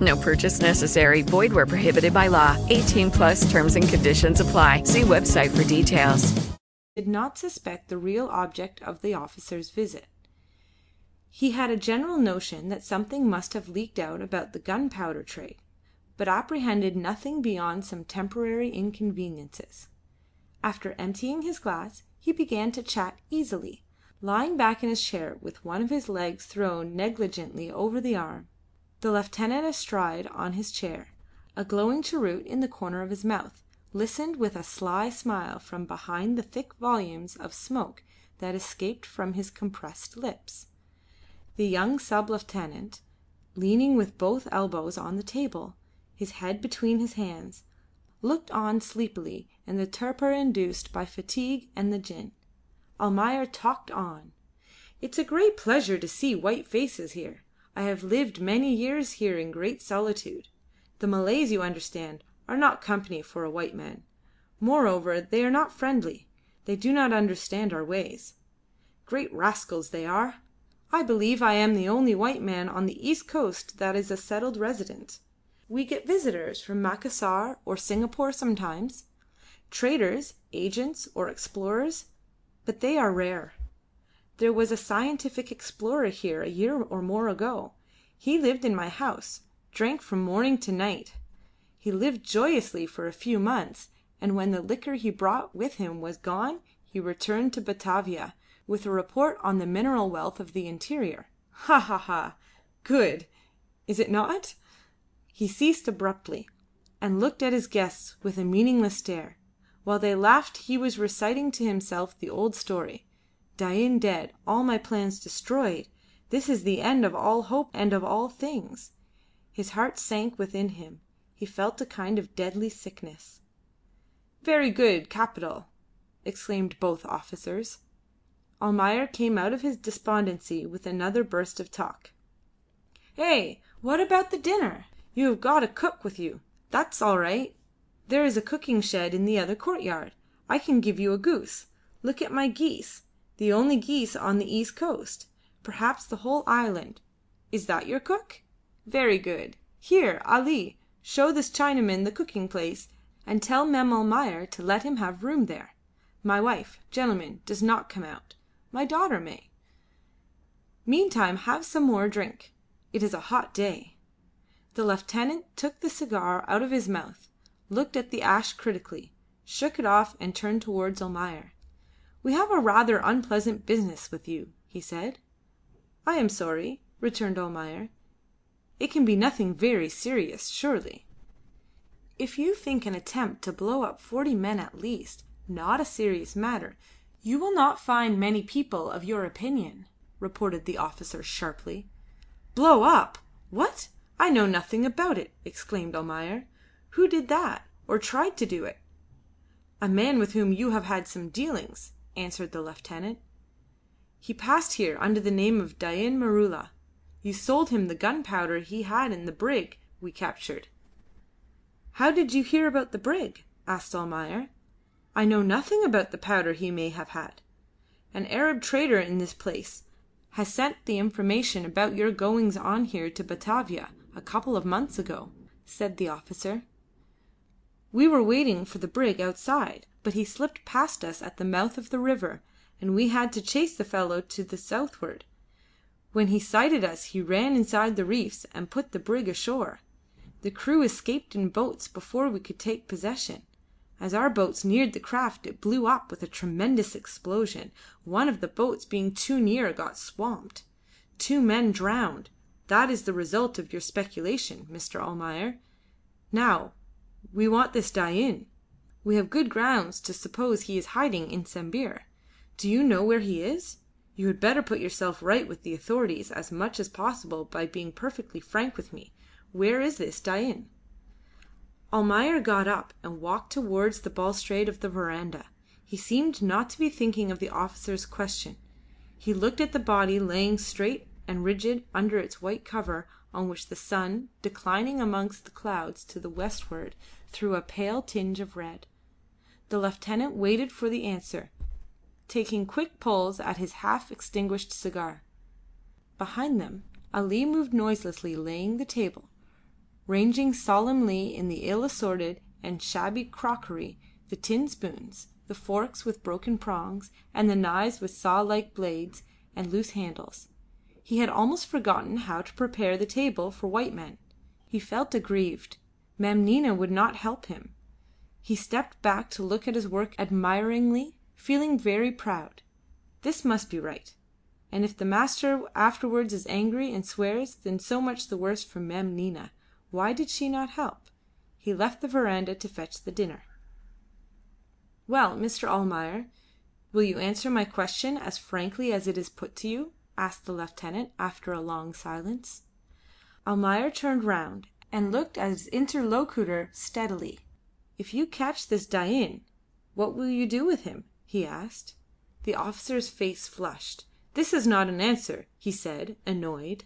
No purchase necessary. Void where prohibited by law. 18 plus terms and conditions apply. See website for details. Did not suspect the real object of the officer's visit. He had a general notion that something must have leaked out about the gunpowder trade, but apprehended nothing beyond some temporary inconveniences. After emptying his glass, he began to chat easily, lying back in his chair with one of his legs thrown negligently over the arm the lieutenant astride on his chair, a glowing cheroot in the corner of his mouth, listened with a sly smile from behind the thick volumes of smoke that escaped from his compressed lips. The young sub lieutenant, leaning with both elbows on the table, his head between his hands, looked on sleepily in the torpor induced by fatigue and the gin. Almayer talked on. "It's a great pleasure to see white faces here. I have lived many years here in great solitude. The Malays, you understand, are not company for a white man. Moreover, they are not friendly. They do not understand our ways. Great rascals they are. I believe I am the only white man on the east coast that is a settled resident. We get visitors from Macassar or Singapore sometimes, traders, agents, or explorers, but they are rare. There was a scientific explorer here a year or more ago. He lived in my house, drank from morning to night. He lived joyously for a few months, and when the liquor he brought with him was gone he returned to Batavia with a report on the mineral wealth of the interior. Ha, ha, ha! Good, is it not?" He ceased abruptly, and looked at his guests with a meaningless stare. While they laughed he was reciting to himself the old story. Dain dead, all my plans destroyed. This is the end of all hope and of all things. His heart sank within him. He felt a kind of deadly sickness. "Very good. Capital!" exclaimed both officers. Almayer came out of his despondency with another burst of talk. "Eh, what about the dinner? You have got a cook with you. That's all right. There is a cooking shed in the other courtyard. I can give you a goose. Look at my geese the only geese on the east coast, perhaps the whole island. Is that your cook? Very good. Here, Ali, show this Chinaman the cooking place, and tell Mem Almayer to let him have room there. My wife, gentlemen, does not come out. My daughter may. Meantime have some more drink. It is a hot day." The lieutenant took the cigar out of his mouth, looked at the ash critically, shook it off and turned towards Almayer. "We have a rather unpleasant business with you," he said. "I am sorry," returned Almayer. "It can be nothing very serious, surely?" "If you think an attempt to blow up forty men at least not a serious matter, you will not find many people of your opinion," retorted the officer sharply. "Blow up! What? I know nothing about it," exclaimed Almayer. "Who did that, or tried to do it?" "A man with whom you have had some dealings answered the lieutenant. "He passed here under the name of Dain Maroola. You sold him the gunpowder he had in the brig we captured." "How did you hear about the brig?" asked Almayer. "I know nothing about the powder he may have had. An Arab trader in this place has sent the information about your goings on here to Batavia a couple of months ago," said the officer. "We were waiting for the brig outside but he slipped past us at the mouth of the river, and we had to chase the fellow to the southward. When he sighted us he ran inside the reefs and put the brig ashore. The crew escaped in boats before we could take possession. As our boats neared the craft it blew up with a tremendous explosion. One of the boats being too near got swamped. Two men drowned. That is the result of your speculation, Mr. Almayer. Now we want this Dain. We have good grounds to suppose he is hiding in Sambir. Do you know where he is? You had better put yourself right with the authorities as much as possible by being perfectly frank with me. Where is this Dain?" Almayer got up and walked towards the balustrade of the verandah. He seemed not to be thinking of the officer's question. He looked at the body lying straight and rigid under its white cover on which the sun, declining amongst the clouds to the westward, threw a pale tinge of red. The lieutenant waited for the answer, taking quick pulls at his half extinguished cigar. Behind them Ali moved noiselessly laying the table, ranging solemnly in the ill assorted and shabby crockery the tin spoons, the forks with broken prongs, and the knives with saw like blades and loose handles. He had almost forgotten how to prepare the table for white men. He felt aggrieved. Mem Nina would not help him. He stepped back to look at his work admiringly, feeling very proud. This must be right. And if the master afterwards is angry and swears, then so much the worse for Mem Nina. Why did she not help? He left the verandah to fetch the dinner. "Well, Mr. Almayer, will you answer my question as frankly as it is put to you?" asked the lieutenant, after a long silence. Almayer turned round and looked at his interlocutor steadily. "If you catch this Dain, what will you do with him?" he asked. The officer's face flushed. "This is not an answer," he said, annoyed.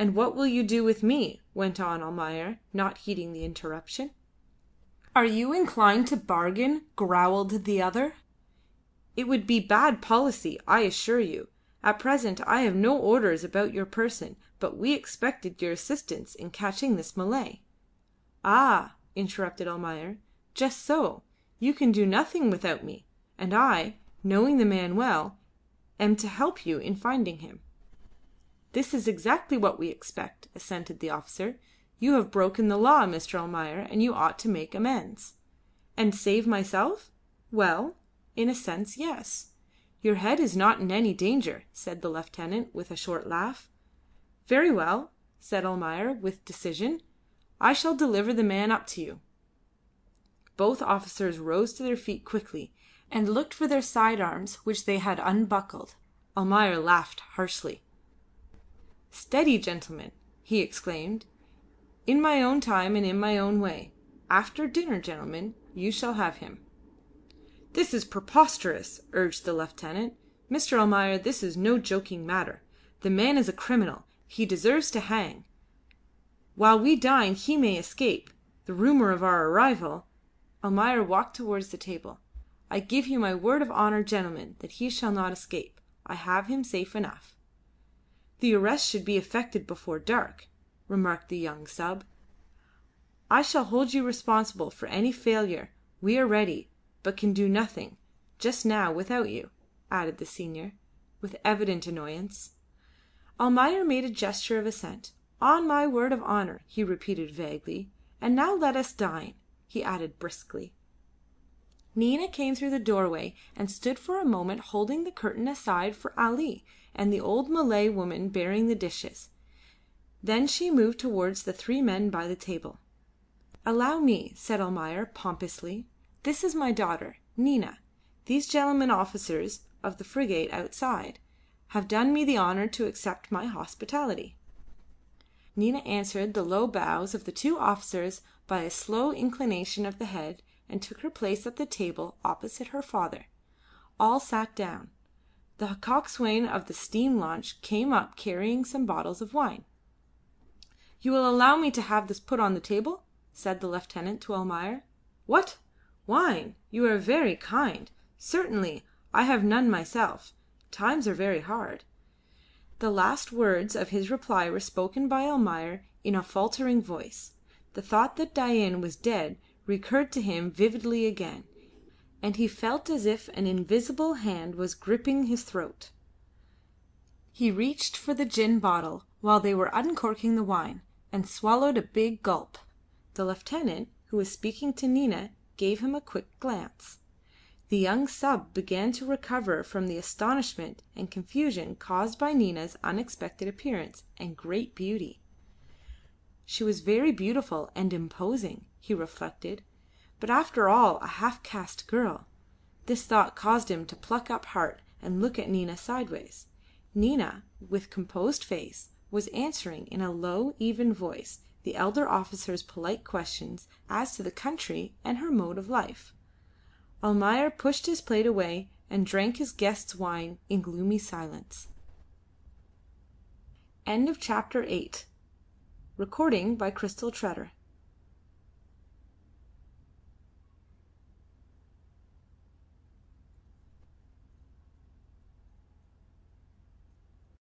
"And what will you do with me?" went on Almayer, not heeding the interruption. "Are you inclined to bargain?" growled the other. "It would be bad policy, I assure you. At present I have no orders about your person, but we expected your assistance in catching this Malay." "Ah!" Interrupted Almayer. "Just so. You can do nothing without me, and I, knowing the man well, am to help you in finding him." "This is exactly what we expect," assented the officer. "You have broken the law, Mr. Almayer, and you ought to make amends." "And save myself? Well, in a sense, yes. Your head is not in any danger," said the lieutenant, with a short laugh. "Very well," said Almayer, with decision. "I shall deliver the man up to you." Both officers rose to their feet quickly, and looked for their side arms which they had unbuckled. Almayer laughed harshly. "Steady, gentlemen!" he exclaimed. "In my own time and in my own way. After dinner, gentlemen, you shall have him." "This is preposterous," urged the lieutenant. "Mr. Almayer, this is no joking matter. The man is a criminal. He deserves to hang. While we dine he may escape. The rumour of our arrival " Almayer walked towards the table. "I give you my word of honour, gentlemen, that he shall not escape. I have him safe enough." "The arrest should be effected before dark," remarked the young sub. "I shall hold you responsible for any failure. We are ready, but can do nothing, just now, without you," added the senior, with evident annoyance. Almayer made a gesture of assent. "On my word of honour," he repeated vaguely. "And now let us dine," he added briskly. Nina came through the doorway and stood for a moment holding the curtain aside for Ali and the old Malay woman bearing the dishes. Then she moved towards the three men by the table. "Allow me," said Almayer, pompously. "This is my daughter, Nina. These gentlemen officers of the frigate outside have done me the honour to accept my hospitality." Nina answered the low bows of the two officers by a slow inclination of the head and took her place at the table opposite her father. All sat down. The coxswain of the steam launch came up carrying some bottles of wine. "You will allow me to have this put on the table?" said the lieutenant to Almayer. "What! Wine! You are very kind. Certainly. I have none myself. Times are very hard." The last words of his reply were spoken by Almayer in a faltering voice. The thought that Dain was dead recurred to him vividly again, and he felt as if an invisible hand was gripping his throat. He reached for the gin bottle while they were uncorking the wine, and swallowed a big gulp. The lieutenant, who was speaking to Nina, gave him a quick glance. The young sub began to recover from the astonishment and confusion caused by Nina's unexpected appearance and great beauty. She was very beautiful and imposing, he reflected, but after all a half caste girl. This thought caused him to pluck up heart and look at Nina sideways. Nina, with composed face, was answering in a low, even voice the elder officer's polite questions as to the country and her mode of life. Almayer pushed his plate away and drank his guest's wine in gloomy silence. CHAPTER IX. recording by Crystal Tretter